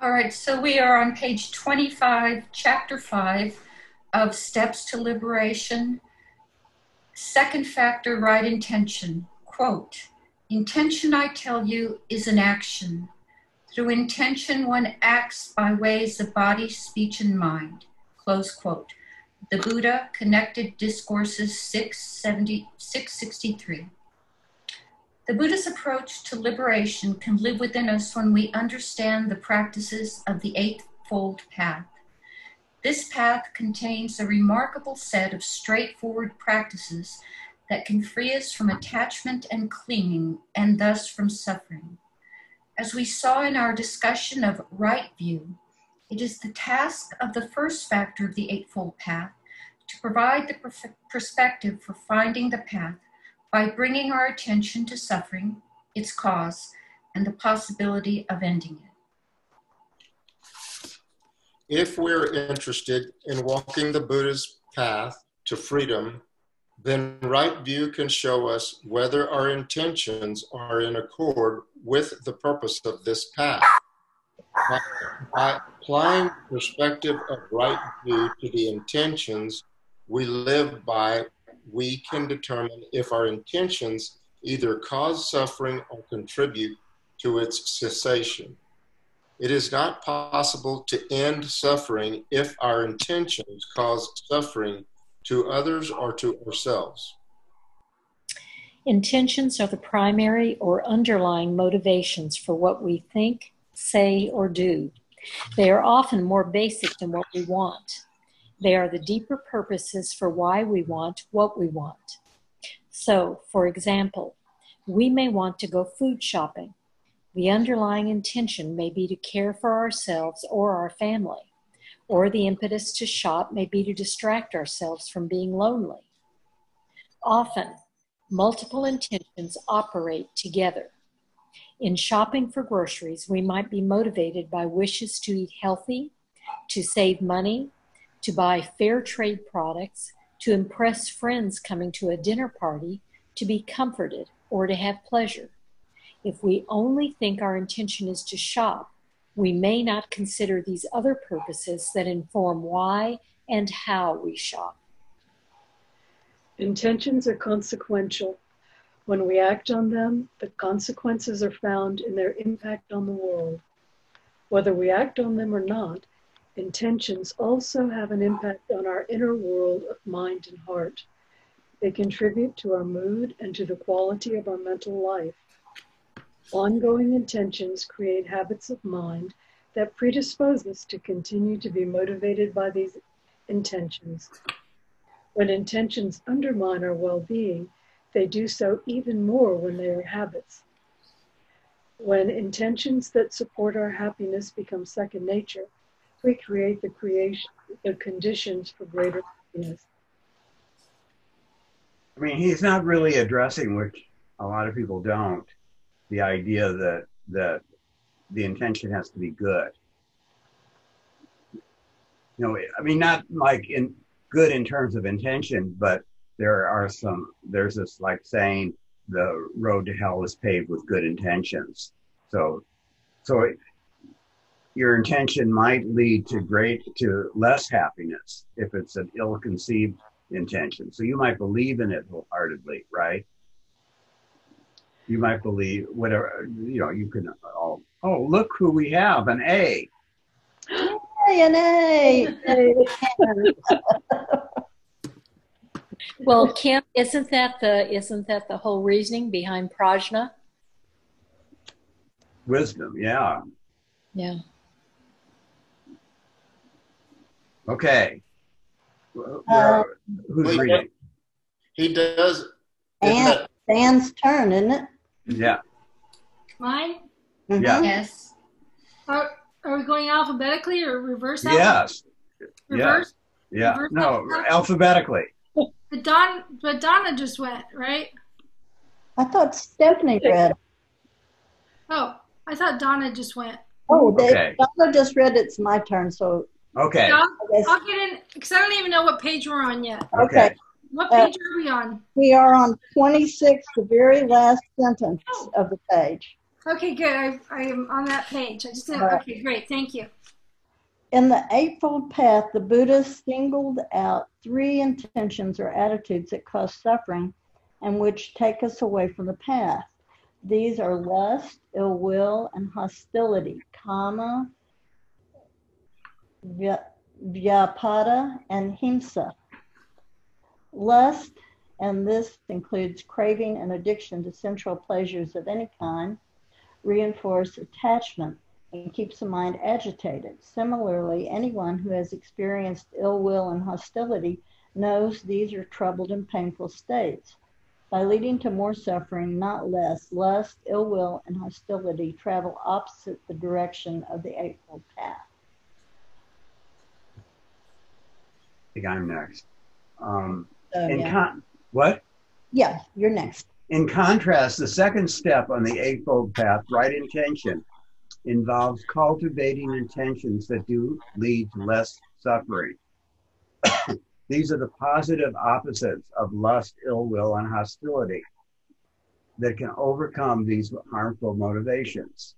All right, so we are on page 25, chapter 5 of Steps to Liberation. Second factor, right intention. Quote, intention, I tell you, is an action. Through intention, one acts by ways of body, speech, and mind. Close quote. The Buddha, Connected Discourses 670, 663. The Buddha's approach to liberation can live within us when we understand the practices of the Eightfold Path. This path contains a remarkable set of straightforward practices that can free us from attachment and clinging and thus from suffering. As we saw in our discussion of right view, it is the task of the first factor of the Eightfold Path to provide the perspective for finding the path by bringing our attention to suffering, its cause, and the possibility of ending it. If we're interested in walking the Buddha's path to freedom, then right view can show us whether our intentions are in accord with the purpose of this path. By, by applying perspective of right view to the intentions we live by we can determine if our intentions either cause suffering or contribute to its cessation. It is not possible to end suffering if our intentions cause suffering to others or to ourselves. Intentions are the primary or underlying motivations for what we think, say, or do. They are often more basic than what we want. They are the deeper purposes for why we want what we want. So, for example, we may want to go food shopping. The underlying intention may be to care for ourselves or our family, or the impetus to shop may be to distract ourselves from being lonely. Often, multiple intentions operate together. In shopping for groceries, we might be motivated by wishes to eat healthy, to save money, to buy fair trade products, to impress friends coming to a dinner party, to be comforted, or to have pleasure. If we only think our intention is to shop, we may not consider these other purposes that inform why and how we shop. Intentions are consequential. When we act on them, the consequences are found in their impact on the world. Whether we act on them or not, Intentions also have an impact on our inner world of mind and heart. They contribute to our mood and to the quality of our mental life. Ongoing intentions create habits of mind that predispose us to continue to be motivated by these intentions. When intentions undermine our well being, they do so even more when they are habits. When intentions that support our happiness become second nature, we create the creation, the conditions for greater happiness. I mean, he's not really addressing, which a lot of people don't, the idea that that the intention has to be good. You know, I mean, not like in good in terms of intention, but there are some. There's this like saying the road to hell is paved with good intentions. So, so your intention might lead to great to less happiness if it's an ill-conceived intention. So you might believe in it wholeheartedly, right? You might believe whatever you know. You can oh oh look who we have an A. Hey, an A. well, Kim, isn't that the isn't that the whole reasoning behind prajna? Wisdom, yeah. Yeah. Okay. Uh, who's reading? He does. Dan, Dan's turn, isn't it? Yeah. Mine? Mhm. Yeah. Yes. Are, are we going alphabetically or reverse Yes. Reverse? Yeah. Reverse No, alphabetically? alphabetically. But, Don, but Donna just went, right? I thought Stephanie read. Oh, I thought Donna just went. Oh, they, Okay. Donna just read it's my turn, so Okay. I'll, I guess, I'll get in because I don't even know what page we're on yet. okay. What Uh, page are we on? We are on 26, the very last sentence of the page. Okay, good. I, I am on that page. I just didn't. All right. Okay, great. Thank you. In the Eightfold Path, the Buddha singled out three intentions or attitudes that cause suffering and which take us away from the path. These are lust, ill will, and hostility, kama, vya- vyapada, and himsa. Lust, and this includes craving and addiction to sensual pleasures of any kind, reinforce attachment and keeps the mind agitated. Similarly, anyone who has experienced ill will and hostility knows these are troubled and painful states. By leading to more suffering, not less, lust, ill will, and hostility travel opposite the direction of the Eightfold Path. Think I'm next. Um, So, in yeah. con- what? yeah, you're next. In contrast, the second step on the Eightfold Path, right intention, involves cultivating intentions that do lead to less suffering. These are the positive opposites of lust, ill will, and hostility that can overcome these harmful motivations.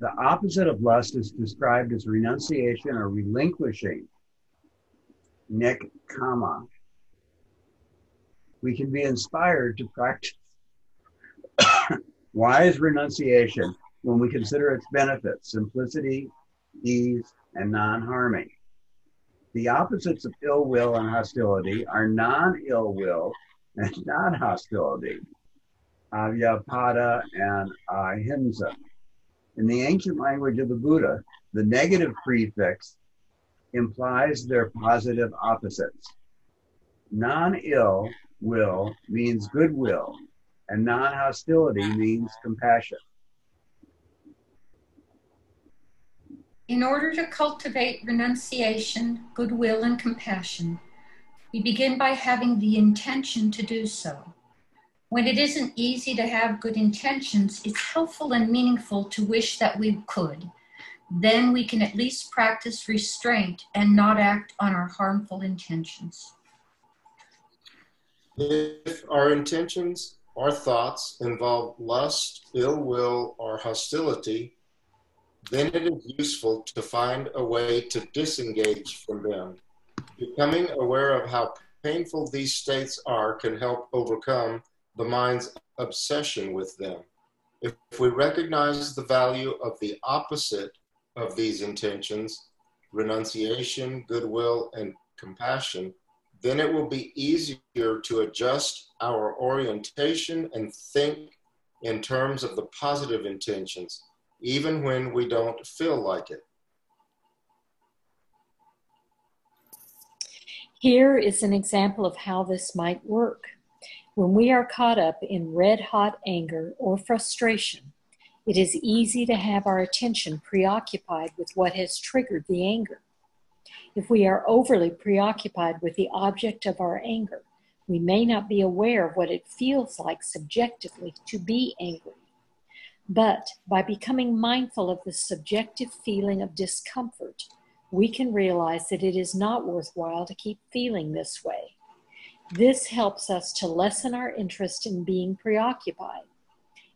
The opposite of lust is described as renunciation or relinquishing, nek kama. We can be inspired to practice wise renunciation when we consider its benefits simplicity, ease, and non harming. The opposites of ill will and hostility are non ill will and non hostility, avyapada and ahimsa. In the ancient language of the Buddha, the negative prefix implies their positive opposites. Non ill will means goodwill, and non hostility means compassion. In order to cultivate renunciation, goodwill, and compassion, we begin by having the intention to do so. When it isn't easy to have good intentions, it's helpful and meaningful to wish that we could. Then we can at least practice restraint and not act on our harmful intentions. If our intentions or thoughts involve lust, ill will, or hostility, then it is useful to find a way to disengage from them. Becoming aware of how painful these states are can help overcome the mind's obsession with them. If we recognize the value of the opposite of these intentions, renunciation, goodwill, and compassion, then it will be easier to adjust our orientation and think in terms of the positive intentions, even when we don't feel like it. Here is an example of how this might work. When we are caught up in red hot anger or frustration, it is easy to have our attention preoccupied with what has triggered the anger. If we are overly preoccupied with the object of our anger, we may not be aware of what it feels like subjectively to be angry. But by becoming mindful of the subjective feeling of discomfort, we can realize that it is not worthwhile to keep feeling this way. This helps us to lessen our interest in being preoccupied.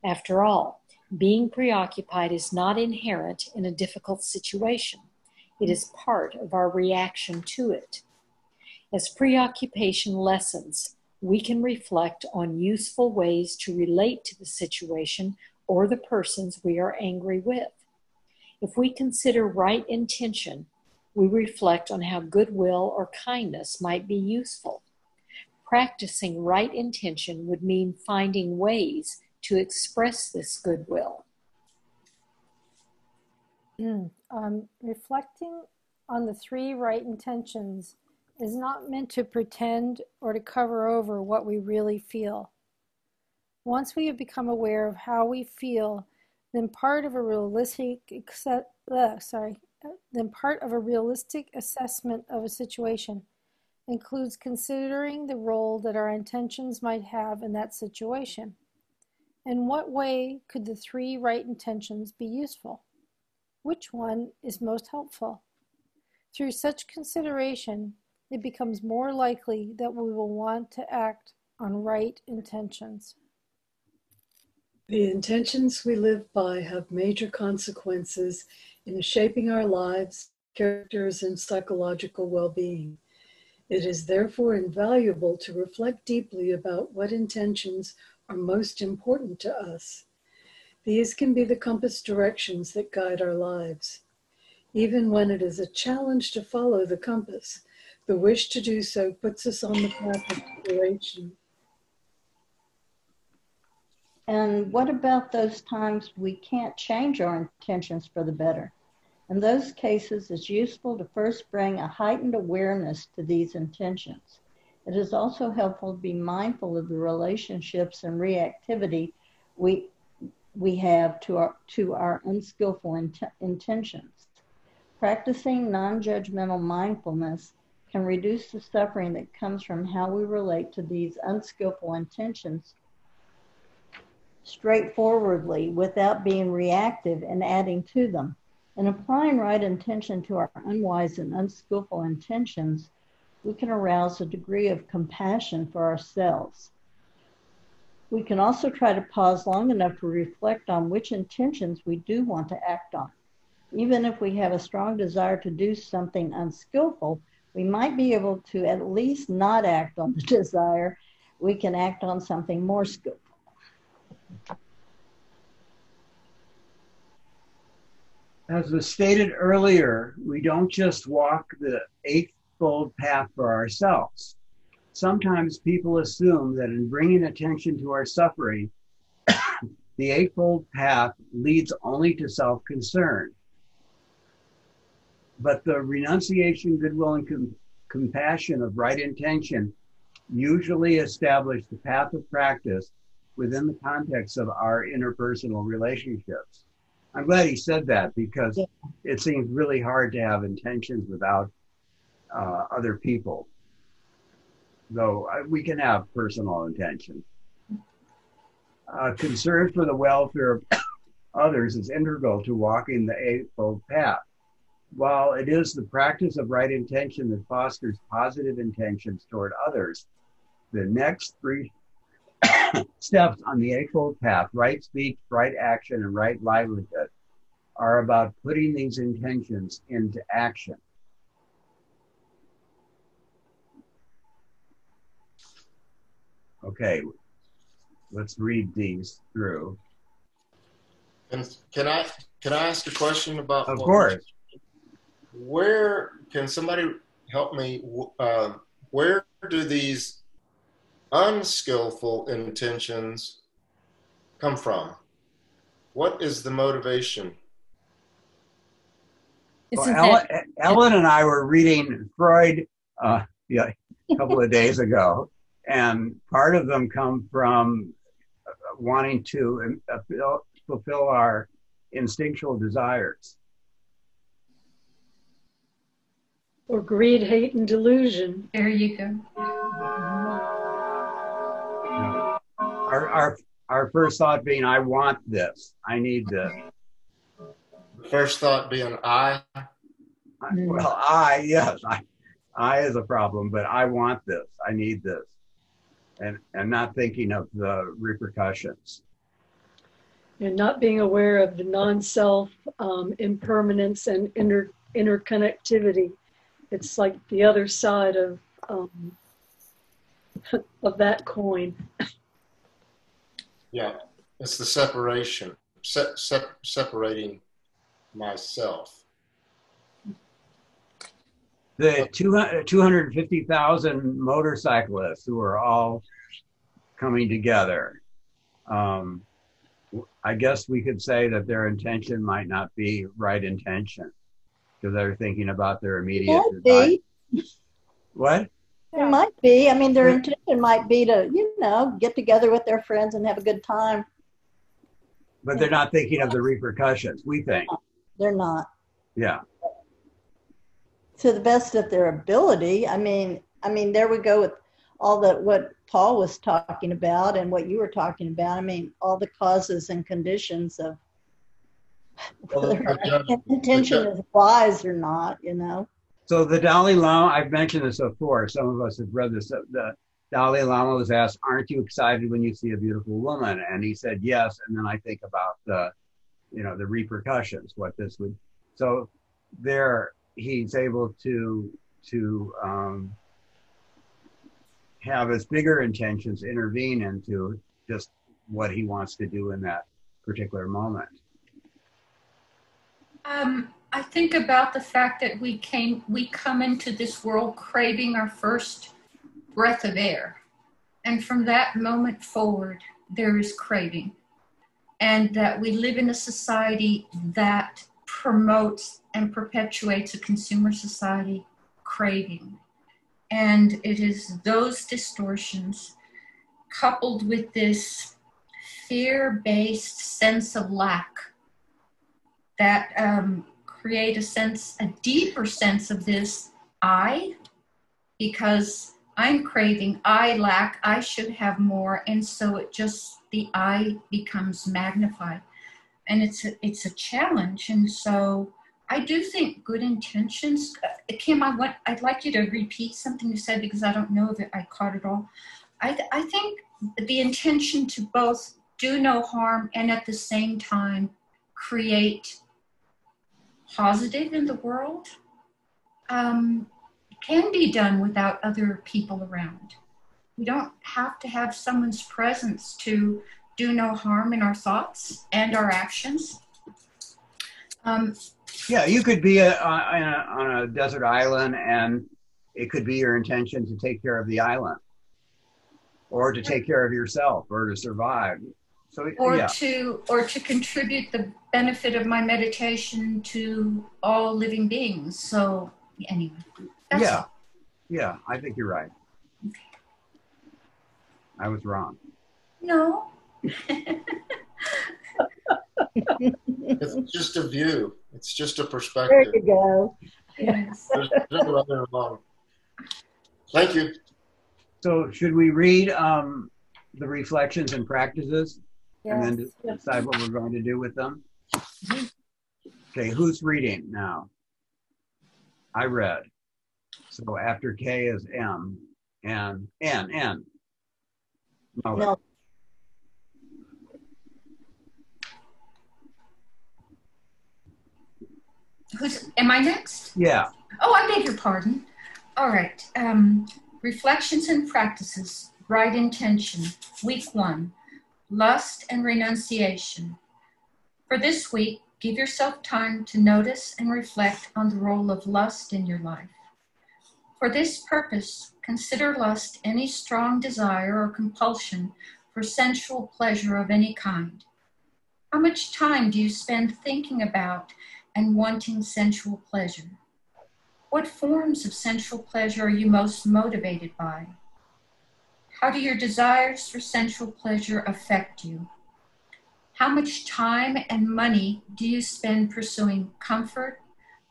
After all, being preoccupied is not inherent in a difficult situation. It is part of our reaction to it. As preoccupation lessens, we can reflect on useful ways to relate to the situation or the persons we are angry with. If we consider right intention, we reflect on how goodwill or kindness might be useful. Practicing right intention would mean finding ways to express this goodwill. Mm, um, reflecting on the three right intentions is not meant to pretend or to cover over what we really feel. Once we have become aware of how we feel, then part of a realistic accept, uh, sorry, then part of a realistic assessment of a situation includes considering the role that our intentions might have in that situation. In what way could the three right intentions be useful? Which one is most helpful? Through such consideration, it becomes more likely that we will want to act on right intentions? The intentions we live by have major consequences in shaping our lives, characters, and psychological well being. It is therefore invaluable to reflect deeply about what intentions are most important to us. These can be the compass directions that guide our lives. Even when it is a challenge to follow the compass, the wish to do so puts us on the path of liberation. And what about those times we can't change our intentions for the better? In those cases, it's useful to first bring a heightened awareness to these intentions. It is also helpful to be mindful of the relationships and reactivity we, we have to our, to our unskillful int- intentions. Practicing non judgmental mindfulness can reduce the suffering that comes from how we relate to these unskillful intentions straightforwardly without being reactive and adding to them. In applying right intention to our unwise and unskillful intentions, we can arouse a degree of compassion for ourselves. We can also try to pause long enough to reflect on which intentions we do want to act on. Even if we have a strong desire to do something unskillful, we might be able to at least not act on the desire. We can act on something more skillful. As was stated earlier, we don't just walk the Eightfold Path for ourselves. Sometimes people assume that in bringing attention to our suffering, the Eightfold Path leads only to self concern. But the renunciation, goodwill, and com- compassion of right intention usually establish the path of practice within the context of our interpersonal relationships. I'm glad he said that because yeah. it seems really hard to have intentions without uh, other people. Though uh, we can have personal intentions. Uh, concern for the welfare of others is integral to walking the Eightfold Path. While it is the practice of right intention that fosters positive intentions toward others, the next three steps on the Eightfold Path, right speech, right action, and right livelihood, are about putting these intentions into action. Okay, let's read these through. And can I can I ask a question about? Of course. Where can somebody help me? Uh, where do these unskillful intentions come from? What is the motivation? Well, Ellen, Ellen, and I were reading Freud uh, yeah, a couple of days ago, and part of them come from wanting to uh, fulfill our instinctual desires. Or greed, hate, and delusion. There you go. Our, our, our first thought being, I want this. I need this. First thought being, I. Well, I, yes. I, I is a problem, but I want this. I need this. And, and not thinking of the repercussions. And not being aware of the non self um, impermanence and inter, interconnectivity. It's like the other side of, um, of that coin. Yeah, it's the separation, se- se- separating myself. The 250,000 motorcyclists who are all coming together. Um, I guess we could say that their intention might not be right intention because they're thinking about their immediate. What? It might be. I mean, their intention might be to, you know, get together with their friends and have a good time. But they're not thinking of the repercussions, we think. They're not. Yeah. To the best of their ability. I mean, I mean, there we go with all that what Paul was talking about and what you were talking about. I mean, all the causes and conditions of whether well, intention is wise or not, you know. So the Dalai Lama, I've mentioned this before. Some of us have read this. The Dalai Lama was asked, "Aren't you excited when you see a beautiful woman?" And he said, "Yes." And then I think about the, you know, the repercussions, what this would. So there, he's able to to um, have his bigger intentions intervene into just what he wants to do in that particular moment. Um, I think about the fact that we came, we come into this world craving our first breath of air. And from that moment forward, there is craving. And that we live in a society that promotes and perpetuates a consumer society craving. And it is those distortions coupled with this fear based sense of lack that um, create a sense, a deeper sense of this I, because I'm craving, I lack, I should have more. And so it just, the I becomes magnified. And it's a, it's a challenge. And so I do think good intentions, uh, Kim, I want, I'd like you to repeat something you said because I don't know that I caught it all. I, I think the intention to both do no harm and at the same time create positive in the world um, can be done without other people around. We don't have to have someone's presence to do no harm in our thoughts and our actions. Um, yeah, you could be a, on, a, on a desert island and it could be your intention to take care of the island or to take care of yourself or to survive. So, or yeah. to or to contribute the benefit of my meditation to all living beings. So anyway, yeah, yeah, I think you're right. Okay. I was wrong. No. it's just a view. It's just a perspective. There you go. Yes. There's, there's nothing wrong. Thank you. So, should we read um, the reflections and practices, Yes. and then decide what we're going to do with them? Okay, who's reading now? I read. So after K is M and N, N. No. No. Who's am I next? Yeah. Oh, I beg your pardon. All right. Um, reflections and practices. Right intention. Week one. Lust and renunciation. For this week, give yourself time to notice and reflect on the role of lust in your life. For this purpose, consider lust any strong desire or compulsion for sensual pleasure of any kind. How much time do you spend thinking about and wanting sensual pleasure? What forms of sensual pleasure are you most motivated by? How do your desires for sensual pleasure affect you? How much time and money do you spend pursuing comfort,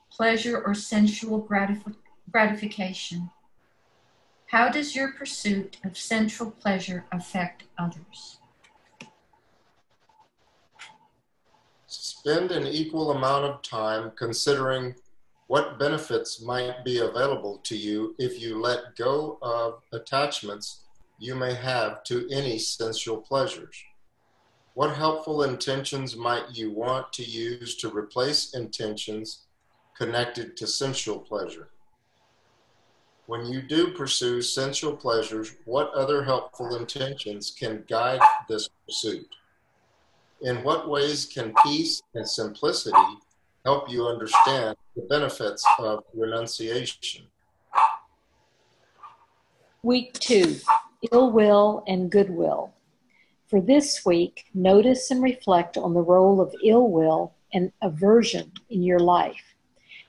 pleasure, or sensual gratif- gratification? How does your pursuit of sensual pleasure affect others? Spend an equal amount of time considering what benefits might be available to you if you let go of attachments you may have to any sensual pleasures. What helpful intentions might you want to use to replace intentions connected to sensual pleasure? When you do pursue sensual pleasures, what other helpful intentions can guide this pursuit? In what ways can peace and simplicity help you understand the benefits of renunciation? Week two ill will and goodwill. For this week, notice and reflect on the role of ill will and aversion in your life.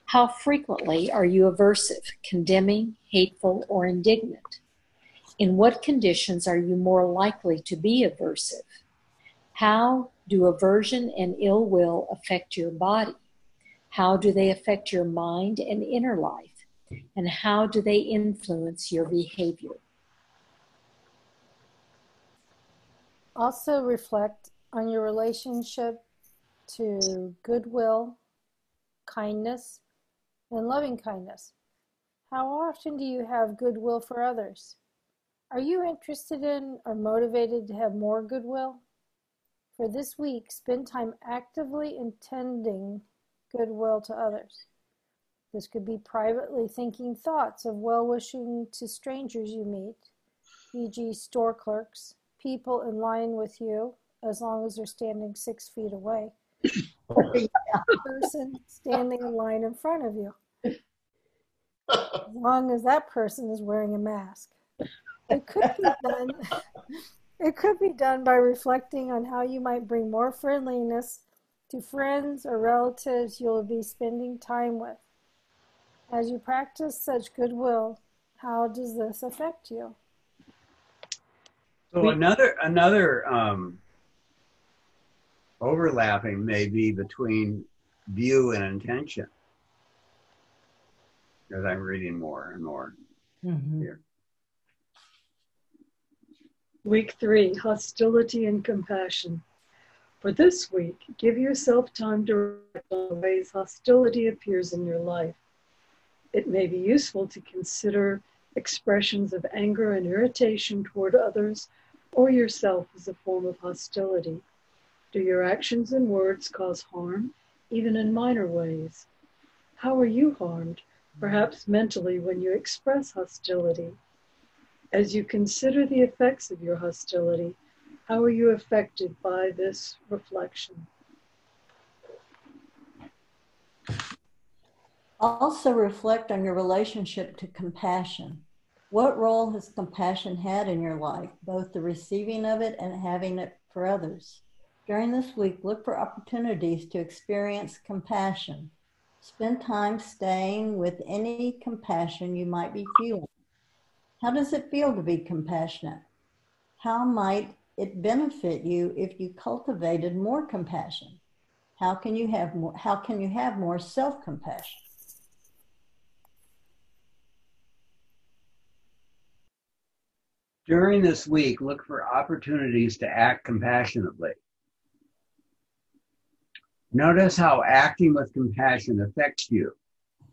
How frequently are you aversive, condemning, hateful, or indignant? In what conditions are you more likely to be aversive? How do aversion and ill will affect your body? How do they affect your mind and inner life? And how do they influence your behavior? Also, reflect on your relationship to goodwill, kindness, and loving kindness. How often do you have goodwill for others? Are you interested in or motivated to have more goodwill? For this week, spend time actively intending goodwill to others. This could be privately thinking thoughts of well wishing to strangers you meet, e.g., store clerks, people in line with you, as long as they're standing six feet away, person standing in line in front of you, as long as that person is wearing a mask. It could be done. It could be done by reflecting on how you might bring more friendliness to friends or relatives you'll be spending time with. As you practice such goodwill, how does this affect you? So another another um, overlapping may be between view and intention. As I'm reading more and more Mhm. here. Week three hostility and compassion. For this week, give yourself time to reflect on the ways hostility appears in your life. It may be useful to consider expressions of anger and irritation toward others or yourself as a form of hostility. Do your actions and words cause harm, even in minor ways? How are you harmed, perhaps mentally, when you express hostility? As you consider the effects of your hostility, how are you affected by this reflection? Also reflect on your relationship to compassion. What role has compassion had in your life, both the receiving of it and having it for others? During this week, look for opportunities to experience compassion. Spend time staying with any compassion you might be feeling. How does it feel to be compassionate? How might it benefit you if you cultivated more compassion? How can you have more how can you have more self-compassion? During this week, look for opportunities to act compassionately. Notice how acting with compassion affects you.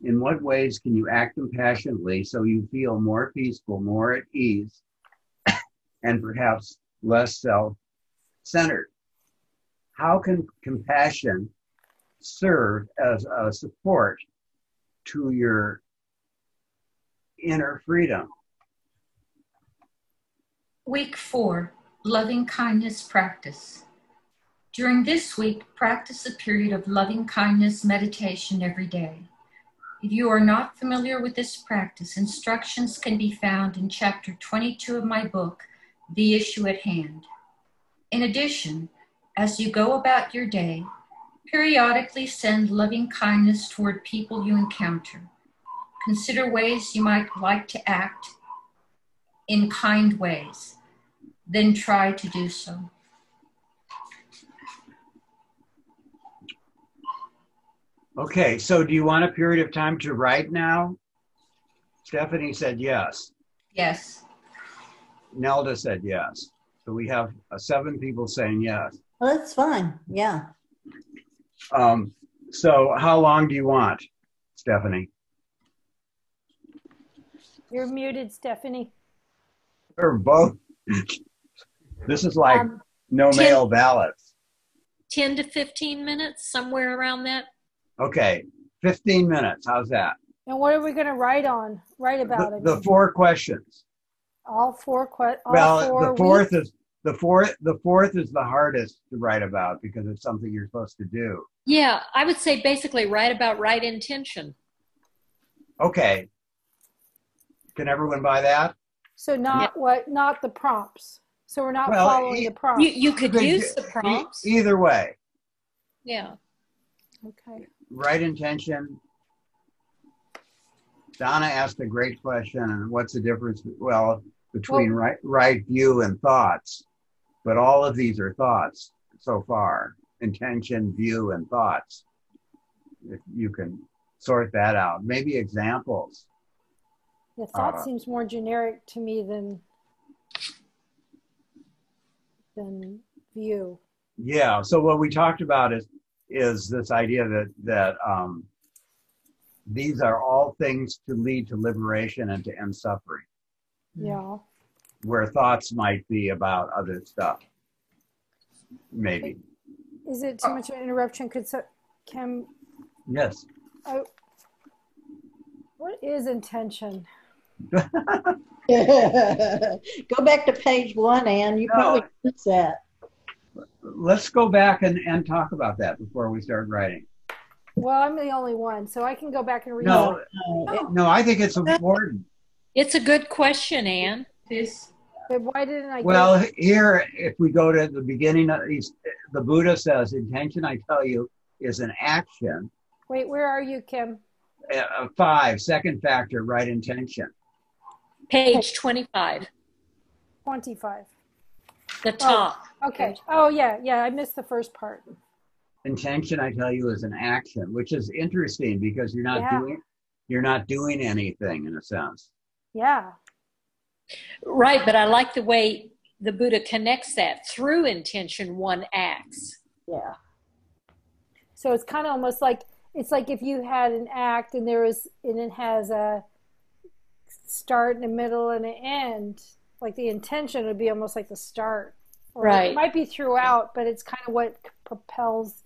In what ways can you act compassionately so you feel more peaceful, more at ease, and perhaps less self centered? How can compassion serve as a support to your inner freedom? Week four, loving kindness practice. During this week, practice a period of loving kindness meditation every day. If you are not familiar with this practice, instructions can be found in chapter 22 of my book, The Issue at Hand. In addition, as you go about your day, periodically send loving kindness toward people you encounter. Consider ways you might like to act in kind ways. Then try to do so. Okay, so do you want a period of time to write now? Stephanie said yes. Yes. Nelda said yes. So we have uh, seven people saying yes. Well, that's fine. Yeah. Um, so how long do you want, Stephanie? You're muted, Stephanie. Or both? this is like Um, no Tim- mail ballots. 10 to 15 minutes, somewhere around that. Okay, 15 minutes. How's that? And what are we going to write on? Write about The, it. the four questions. all four questions. well, four the fourth weeks? is the fourth. The fourth is the hardest to write about because it's something you're supposed to do. Yeah, I would say basically write about right intention. Okay. Can everyone buy that? So not what not the prompts. So we're not Well, following e- the prompts. You, you could use the E- prompts. either way, Yeah. okay. Right intention. Donna asked a great question, and what's the difference? Well, between right, right view and thoughts, but all of these are thoughts so far. Intention, view, and thoughts. If you can sort that out, maybe examples. The thought Uh, seems more generic to me than than view. Yeah. So what we talked about is is this idea that that um, these are all things to lead to liberation and to end suffering. Yeah. where thoughts might be about other stuff. Maybe. Is it too much of an interruption? Could so, can Yes. I, what is intention? Go back to page one, Anne. You No. probably missed that. Let's go back and, and talk about that before we start writing. Well, I'm the only one, so I can go back and read. No. No, no, I think it's important. It's a good question, Anne. This, But why didn't I? Well, Get, here, if we go to the beginning of these, the Buddha says, intention, I tell you, is an action. wait, where are you, Kim? Uh, five, second factor, right intention. Page 25, Twenty-five. The oh, top. Okay. Oh yeah, yeah. I missed the first part. Intention, I tell you, is an action, which is interesting because you're not Yeah. doing, you're not doing anything in a sense. Yeah. Right, but I like the way the Buddha connects that. Through intention, one acts. yeah. So it's kind of almost like it's like if you had an act and there was and it has a start and a middle and an end. Like the intention would be almost like the start. Or Right. It might be throughout, but it's kind of what propels.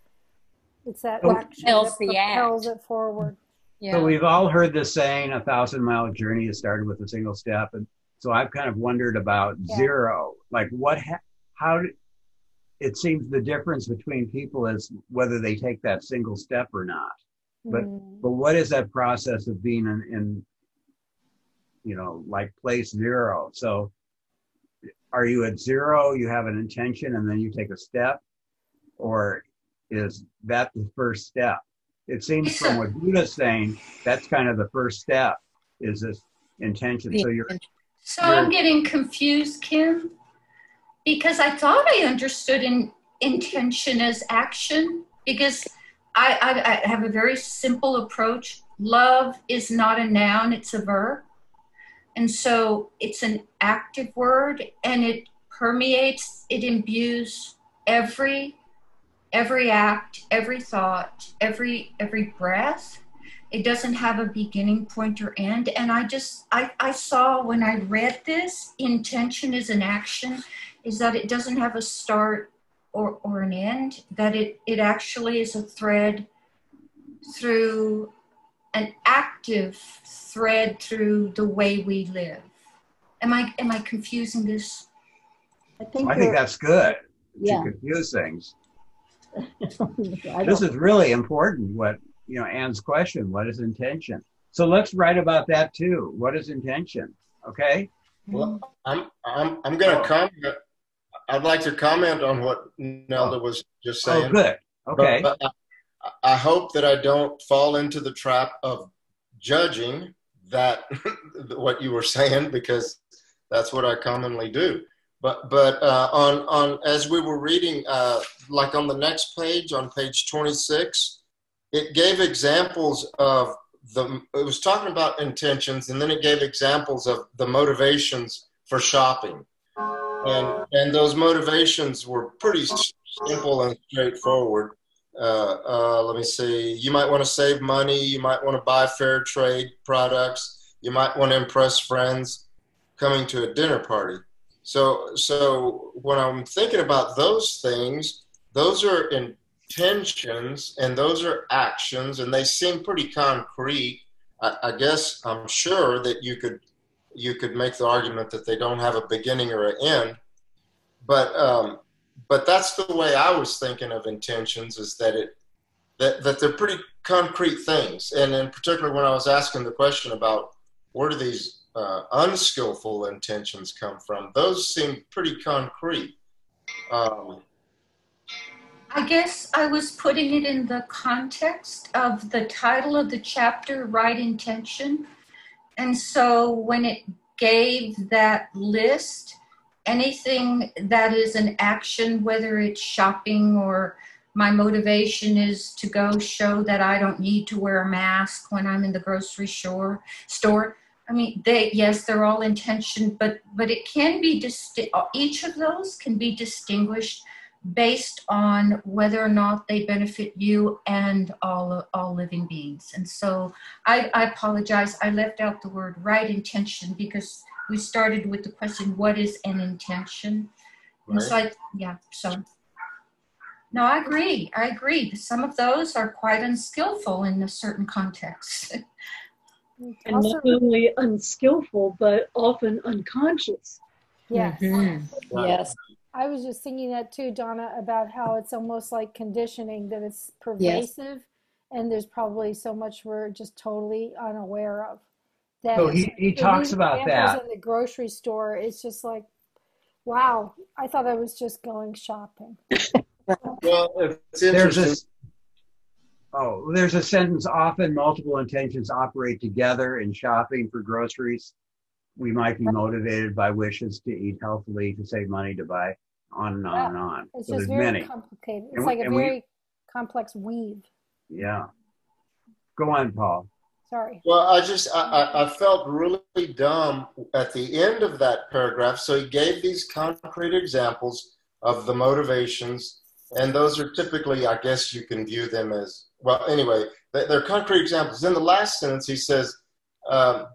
It's that Oh, action propels that the propels act. it forward. Yeah. So we've all heard the saying, a thousand mile journey is started with a single step. And so I've kind of wondered about Yeah. zero. Like what, ha- how did, it seems the difference between people is whether they take that single step or not. But- Mm. But what is that process of being in, in you know, like place zero? So are you at zero, you have an intention, and then you take a step? Or is that the first step? It seems from what Buddha's saying, that's kind of the first step is this intention. So you're so I'm getting confused, Kim, because I thought I understood in, intention as action because I, I, I have a very simple approach. Love is not a noun, it's a verb. And so it's an active word and it permeates, it imbues every every act, every thought, every every breath. It doesn't have a beginning, point, or end. And I just I, I saw when I read this, intention is an action, is that it doesn't have a start or, or an end, that it, it actually is a thread through an active thread through the way we live. Am I am I confusing this? I think, I think that's good yeah. to confuse things. This is really important. What you know, Anne's question: What is intention? So let's write about that too. What is intention? Okay. Well, I'm I'm I'm going to comment. I'd like to comment on what Nelda was just saying. Oh, saying. good. Okay. But, but I, hope that I don't fall into the trap of judging that what you were saying because that's what I commonly do. But but uh, on on as we were reading, uh, like on the next page, on page twenty six, it gave examples of the. It was talking about intentions, and then it gave examples of the motivations for shopping, and and those motivations were pretty simple and straightforward. Uh, uh, let me see. You might want to save money. You might want to buy fair trade products. You might want to impress friends coming to a dinner party. So, so when I'm thinking about those things, those are intentions and those are actions, and they seem pretty concrete. I, I guess I'm sure that you could you could make the argument that they don't have a beginning or an end, but um, but that's the way I was thinking of intentions is that it that, that they're pretty concrete things. And in particular, when I was asking the question about where do these uh, unskillful intentions come from, those seem pretty concrete. Um, I guess I was putting it in the context of the title of the chapter, Right Intention. And so when it gave that list, anything that is an action, whether it's shopping or my motivation is to go show that I don't need to wear a mask when I'm in the grocery store store. I mean, they yes, they're all intention, but but it can be distinct. Each of those can be distinguished based on whether or not they benefit you and all all living beings. And so I, I apologize. I left out the word right intention because we started with the question, what is an intention? And so I, yeah, so no, I agree. I agree. Some of those are quite unskillful in a certain context. And Also- not only unskillful, but often unconscious. Yes. Mhm. Yes. I was just thinking that too, Donna, about how it's almost like conditioning that it's pervasive and there's probably so much we're just totally unaware of. That So he, he talks about that. In the grocery store, it's just like, wow, I thought I was just going shopping. Well, it's There's interesting. this. Oh, there's a sentence. Often, multiple intentions operate together in shopping for groceries. We might be motivated by wishes to eat healthily, to save money, to buy, on and on and on. It's so just there's very many. complicated. It's And we- like a and we- very complex weave. Yeah. Go on, Paul. Sorry. Well, I just I, I, I felt really dumb at the end of that paragraph. So he gave these concrete examples of the motivations, and those are typically, I guess, you can view them as well. Anyway, they- they're concrete examples. In the last sentence, he says, um,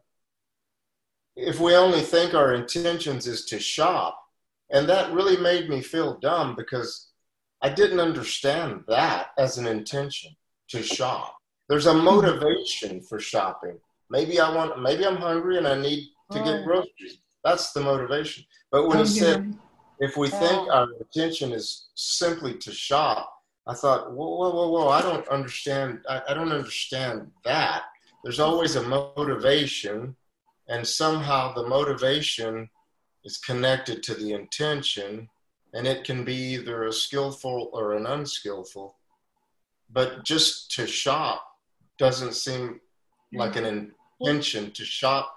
"If we only think our intentions is to shop," and that really made me feel dumb because I didn't understand that as an intention to shop. There's a hmm. motivation for shopping. Maybe I want, maybe I'm hungry and I need to get Oh. groceries. That's the motivation. But when he said, if we think our intention is simply to shop, I thought, whoa, whoa, whoa, whoa, I don't understand. I, I don't understand that. There's always a motivation, and somehow the motivation is connected to the intention, and it can be either a skillful or an unskillful. But just to shop doesn't seem like an intention to shop.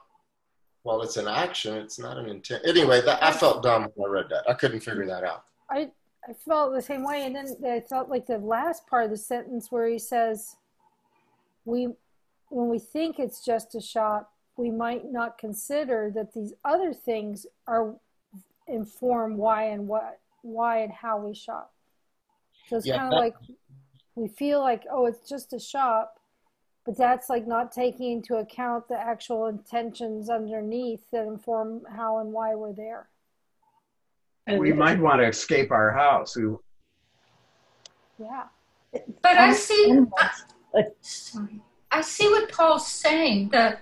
While it's an action, it's not an intent. Anyway, that, I felt dumb when I read that. I couldn't figure that out. I I felt the same way, and then I felt like the last part of the sentence where he says, "We, when we think it's just a shop, we might not consider that these other things are inform why and what, why and how we shop." So it's Yeah, kind of like we feel like, oh, it's just a shop, but that's like not taking into account the actual intentions underneath that inform how and why we're there. And We might want to escape our house. We, Yeah. But I see, Animals. sorry, I see what Paul's saying. The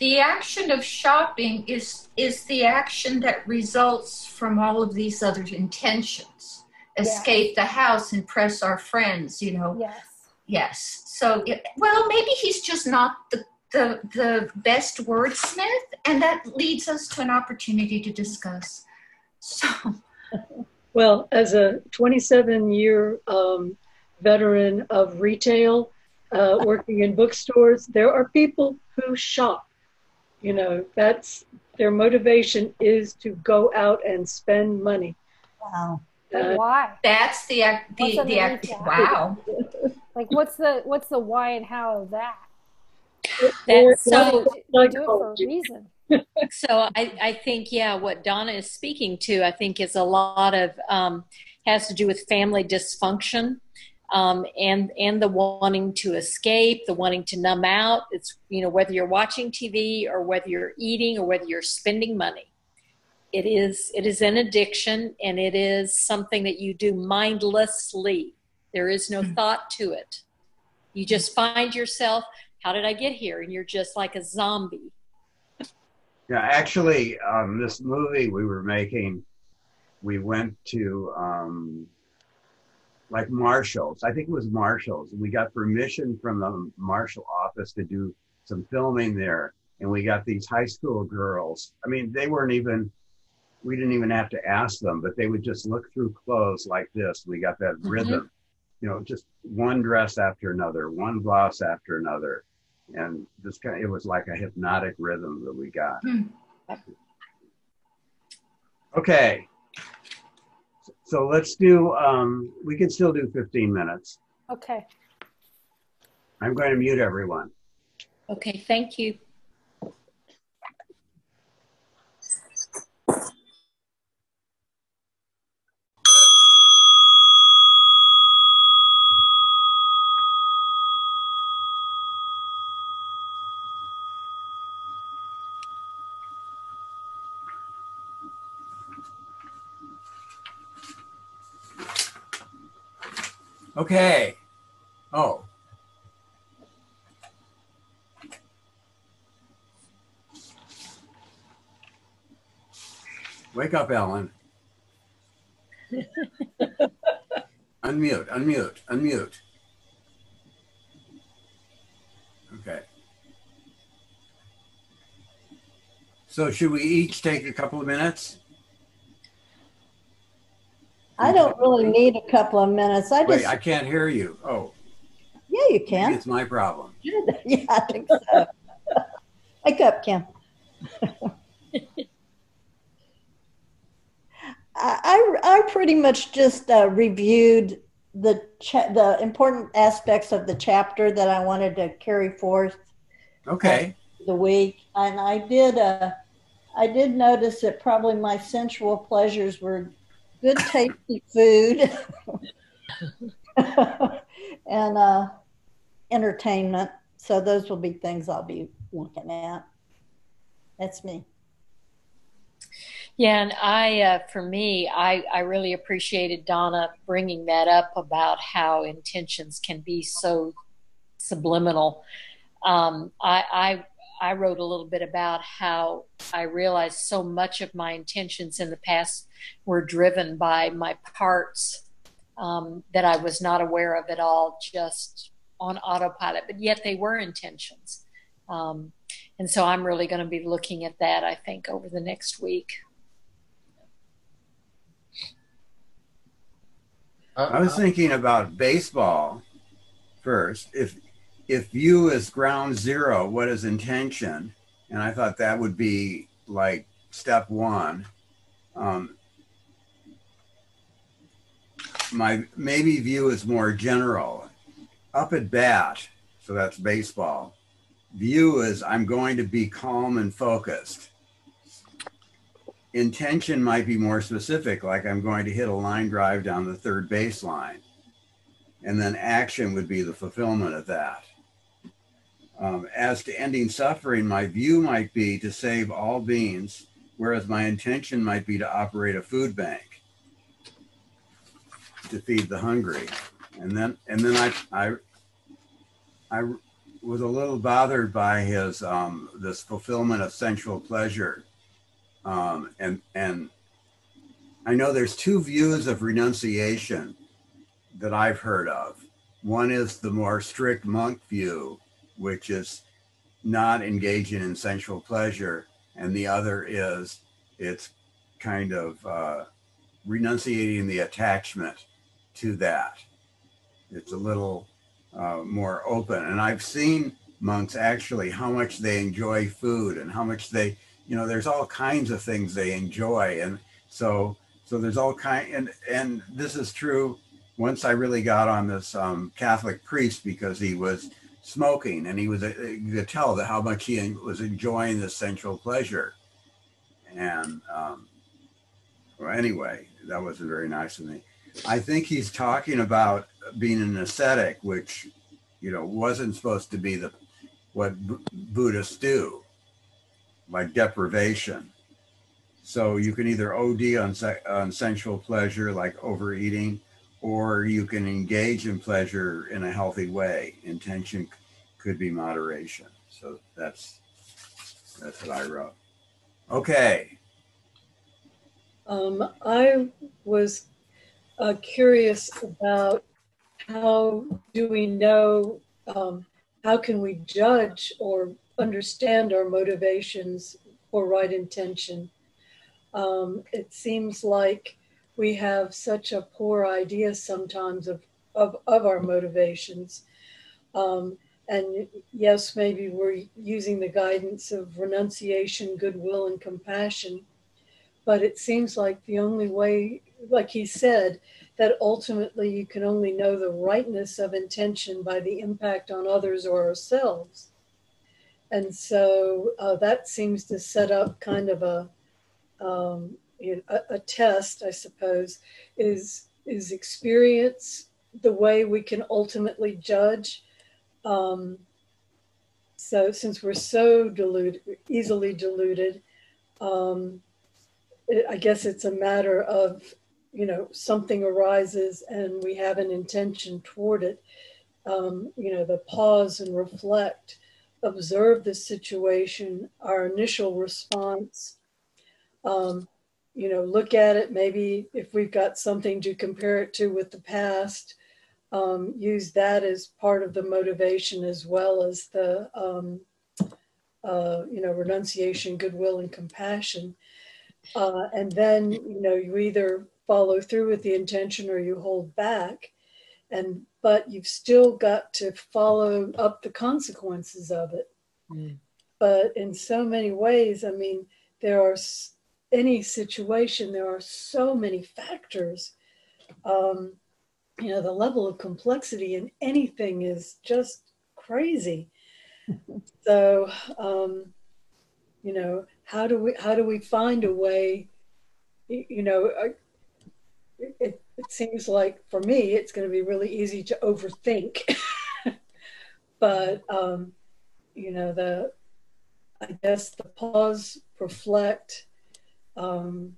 the action of shopping is is the action that results from all of these other intentions. Escape the house, impress our friends. You know, Yes. yes. So, it, well, maybe he's just not the the the best wordsmith, and that leads us to an opportunity to discuss. So, Well, as a 27 year um, veteran of retail, uh, working in bookstores, there are people who shop. You know, that's their motivation is to go out and spend money. Wow. Uh, why? that's the act. The, What's the act. Wow. Like, what's the what's the why and how of that? or That's so- They do it for a reason. So I, I think, yeah, what Donna is speaking to, I think, is a lot of um, has to do with family dysfunction, um, and and the wanting to escape, the wanting to numb out. It's you know whether you're watching TV or whether you're eating or whether you're spending money. It is it is an addiction, and it is something that you do mindlessly. There is no thought to it. You just find yourself. How did I get here? And you're just like a zombie. Yeah, actually, um, this movie we were making, we went to um, like Marshall's. I think it was Marshall's. And we got permission from the Marshall office to do some filming there. And we got these high school girls. I mean, they weren't even, we didn't even have to ask them, but they would just look through clothes like this. We got that rhythm, you know, just one dress after another, one blouse after another. And this kind of, it was like a hypnotic rhythm that we got. Hmm. Okay. So let's do, um, we can still do 15 minutes. Okay. I'm going to mute everyone. Okay, thank you. Okay. Oh. Wake up, Ellen. unmute, unmute, unmute. Okay. So should we each take a couple of minutes? I don't really need a couple of minutes. I just Wait, I can't hear you. Oh, yeah, you can. it's my problem. yeah, I think so. Wake up, Kim. I, I, I pretty much just uh, reviewed the cha- the important aspects of the chapter that I wanted to carry forth Okay. the week, and I did. Uh, I did notice that probably my sensual pleasures were good, tasty food, and uh, entertainment. So those will be things I'll be looking at. That's me. Yeah, and I, uh, for me, I, I really appreciated Donna bringing that up about how intentions can be so subliminal. Um, I, I, I wrote a little bit about how I realized so much of my intentions in the past were driven by my parts um, that I was not aware of at all, just on autopilot, but yet they were intentions. Um, and so I'm really going to be looking at that, I think, over the next week. I was thinking about baseball first. If if you is ground zero, what is intention? And I thought that would be like step one. Um, my maybe view is more general. Up at bat, so that's baseball. View is I'm going to be calm and focused. Intention might be more specific, like I'm going to hit a line drive down the third baseline. And then action would be the fulfillment of that. Um, as to ending suffering, my view might be to save all beings, whereas my intention might be to operate a food bank to feed the hungry. And then, and then I, I, I was a little bothered by his um, this fulfillment of sensual pleasure, um, and and I know there's two views of renunciation that I've heard of. One is the more strict monk view, which is not engaging in sensual pleasure, and the other is it's kind of uh, renunciating the attachment to that. It's a little uh, more open, and I've seen monks actually how much they enjoy food and how much they, you know, there's all kinds of things they enjoy, and so so there's all kind and and this is true. Once I really got on this um, Catholic priest because he was smoking and he was, uh, you could tell that how much he was enjoying the sensual pleasure. And um, well, anyway, that wasn't very nice of me. I think he's talking about being an ascetic, which, you know, wasn't supposed to be the what B- Buddhists do, like deprivation. So you can either OD on, se- on sensual pleasure, like overeating, or you can engage in pleasure in a healthy way. Intention could be moderation. So that's that's what I wrote. Okay. Um, I was uh, curious about how do we know, um, how can we judge or understand our motivations for right intention? Um, it seems like we have such a poor idea sometimes of, of, of our motivations. Um, and yes, maybe we're using the guidance of renunciation, goodwill, and compassion. But it seems like the only way, like he said, that ultimately you can only know the rightness of intention by the impact on others or ourselves. And so uh, that seems to set up kind of a, um, you know, a, a test, I suppose, is is experience the way we can ultimately judge. Um, so since we're so deluded, easily deluded, um, it, I guess it's a matter of you know, something arises and we have an intention toward it, um, you know, the pause and reflect, observe the situation, our initial response, um, you know, look at it, maybe if we've got something to compare it to with the past, um, use that as part of the motivation as well as the, um, uh, you know, renunciation, goodwill, and compassion. Uh, and then, you know, you either follow through with the intention or you hold back. And, but you've still got to follow up the consequences of it. Mm. But in so many ways, I mean, there are any situation, there are so many factors. Um, you know, the level of complexity in anything is just crazy. so, um, you know, how do we how do we find a way? You know, it, it seems like for me, it's going to be really easy to overthink. but um, you know, the I guess the pause, reflect, um,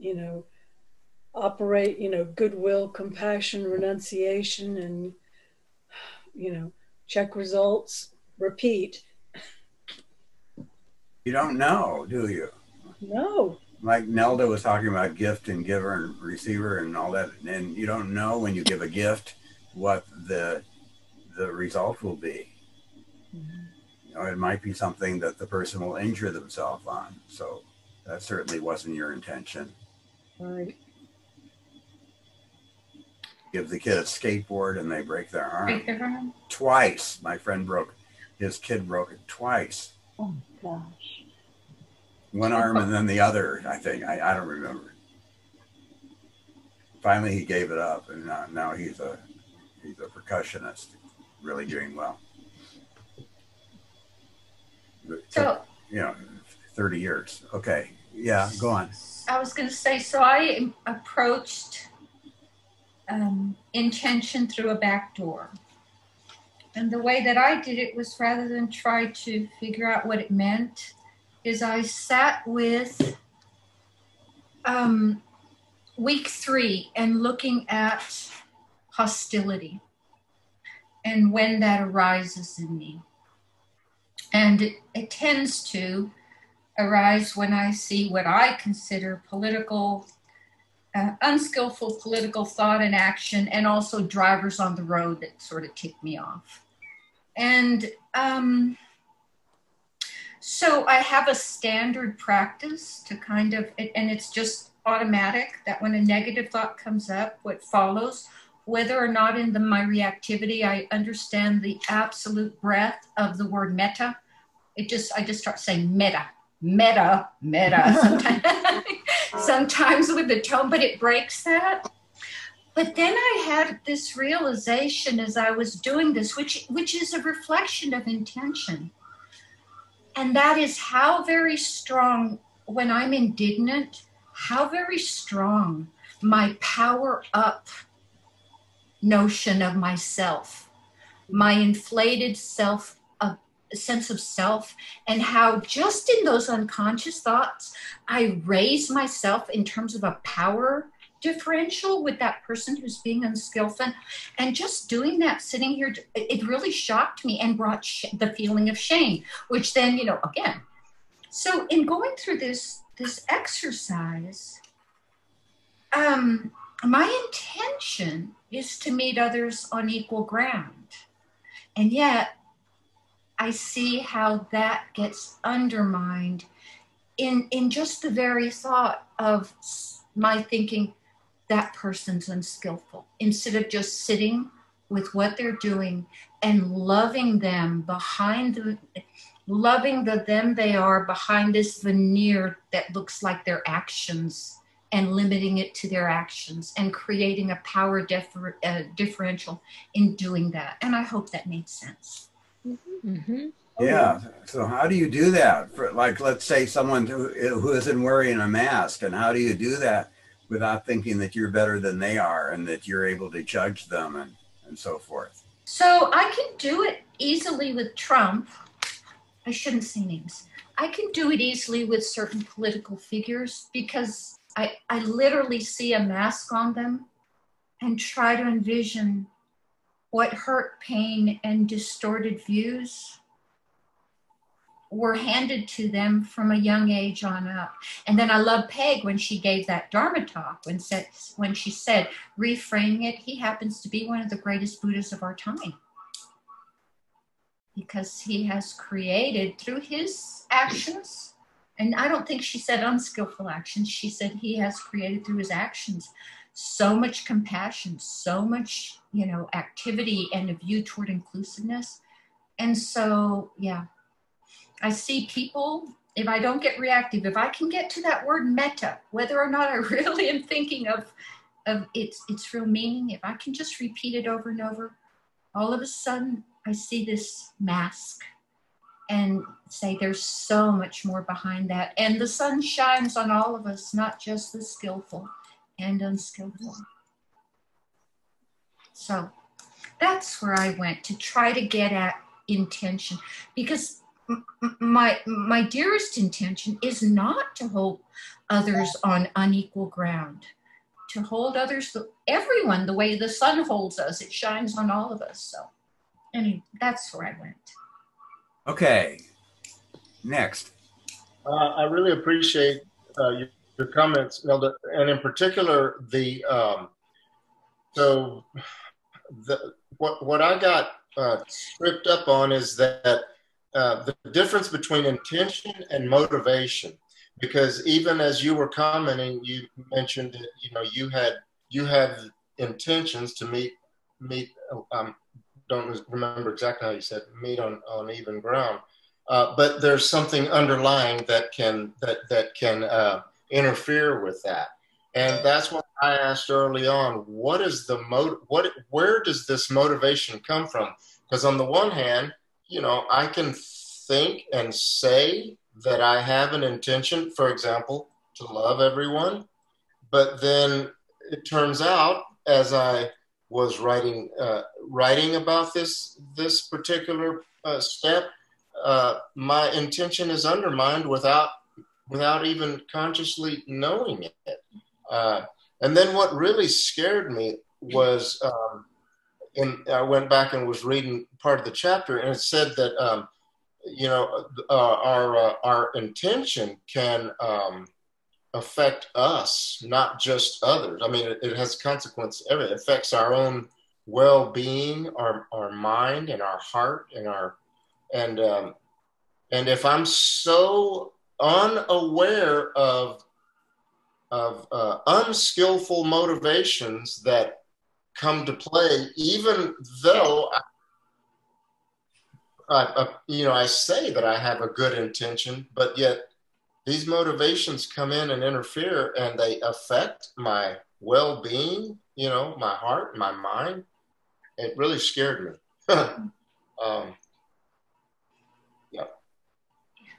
you know, operate, you know, goodwill, compassion, renunciation, and, you know, check results, repeat. You don't know, do you? No. Like Nelda was talking about gift and giver and receiver and all that, and you don't know when you give a gift what the the result will be. Mm-hmm. You know, it might be something that the person will injure themselves on. So that certainly wasn't your intention. Right. Give the kid a skateboard and they break their arm. Break their arm. Twice. My friend broke, his kid broke it twice. Oh, gosh. One arm and then the other, I think. I, I don't remember. Finally, he gave it up, and now, now he's a he's a percussionist, really doing well. So, you know, 30 years. Okay. Yeah, go on. I was going to say, so I approached um, intention through a back door. And the way that I did it was rather than try to figure out what it meant, is I sat with um, week three and looking at hostility and when that arises in me. And it, it tends to arise when I see what I consider political, uh, unskillful political thought and action, and also drivers on the road that sort of tick me off. And um, so I have a standard practice to kind of, and it's just automatic that when a negative thought comes up, what follows, whether or not in the, my reactivity, I understand the absolute breadth of the word metta. It just, I just start saying metta, metta, metta, sometimes, sometimes with the tone, but it breaks that. But then I had this realization as I was doing this, which which is a reflection of intention. And that is how very strong when I'm indignant, how very strong my power up notion of myself, my inflated self sense of self and how just in those unconscious thoughts i raise myself in terms of a power differential with that person who's being unskillful. And just doing that sitting here it really shocked me and brought sh- the feeling of shame which then you know again so in going through this this exercise um my intention is to meet others on equal ground. And yet I see how that gets undermined in in just the very thought of my thinking that person's unskillful. Instead of just sitting with what they're doing and loving them behind the loving the them they are behind this veneer that looks like their actions and limiting it to their actions and creating a power differ, uh, differential in doing that. And i hope that made sense Mm-hmm. Yeah. So how do you do that? For like, let's say someone who, who isn't wearing a mask, and how do you do that without thinking that you're better than they are and that you're able to judge them and, and so forth? So I can do it easily with Trump. I shouldn't say names. I can do it easily with certain political figures because I, I literally see a mask on them and try to envision what hurt, pain, and distorted views were handed to them from a young age on up. And then I love Peg when she gave that Dharma talk, when, said, when she said, reframing it, he happens to be one of the greatest Buddhas of our time. Because he has created through his actions, and I don't think she said unskillful actions, she said he has created through his actions so much compassion, so much, you know, activity and a view toward inclusiveness. And so, yeah, I see people, if I don't get reactive, if I can get to that word metta, whether or not I really am thinking of, of its, its real meaning, if I can just repeat it over and over, all of a sudden I see this mask and say there's so much more behind that. And the sun shines on all of us, not just the skillful and unskillful. So that's where I went to try to get at intention because my my dearest intention is not to hold others on unequal ground to hold others everyone the way the sun holds us it shines on all of us so. Anyway that's where i went. Okay next. Uh, i really appreciate uh, your, your, comments Nelda, and in particular the um, so the what what i got uh, tripped up on is that uh, the difference between intention and motivation because even as you were commenting you mentioned that you know you had you had intentions to meet meet um, don't remember exactly how you said meet on on even ground. Uh, but there's something underlying that can that that can uh, interfere with that. And that's what i asked early on what is the mo what where does this motivation come from? Because on the one hand you know, I can think and say that I have an intention, for example, to love everyone, but then it turns out as I was writing uh, writing about this this particular uh, step, uh, my intention is undermined without without even consciously knowing it. Uh, and then what really scared me was um, and I went back and was reading part of the chapter, and it said that um, you know uh, our uh, our intention can um, affect us, not just others. I mean, it, it has consequence. Everything it affects our own well-being, our our mind, and our heart, and our and um, and if I'm so unaware of of uh, unskillful motivations that come to play, even though I, I, you know I say that I have a good intention, but yet these motivations come in and interfere, and they affect my well-being. You know, my heart, my mind. It really scared me. um.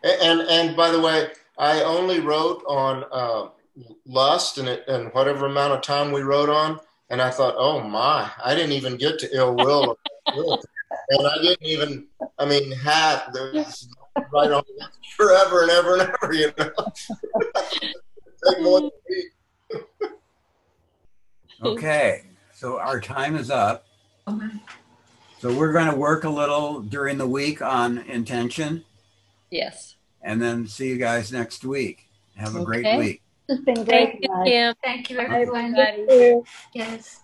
And and by the way, I only wrote on uh, lust and it, and whatever amount of time we wrote on and I thought, oh my, I didn't even get to ill will. and I didn't even, I mean, hat, there's right on forever and ever and ever, you know. Okay, so our time is up. So we're going to work a little during the week on intention. Yes. And then see you guys next week. Have a okay. great week. It's been great. Thank you, Kim. Thank you, everyone. Yes.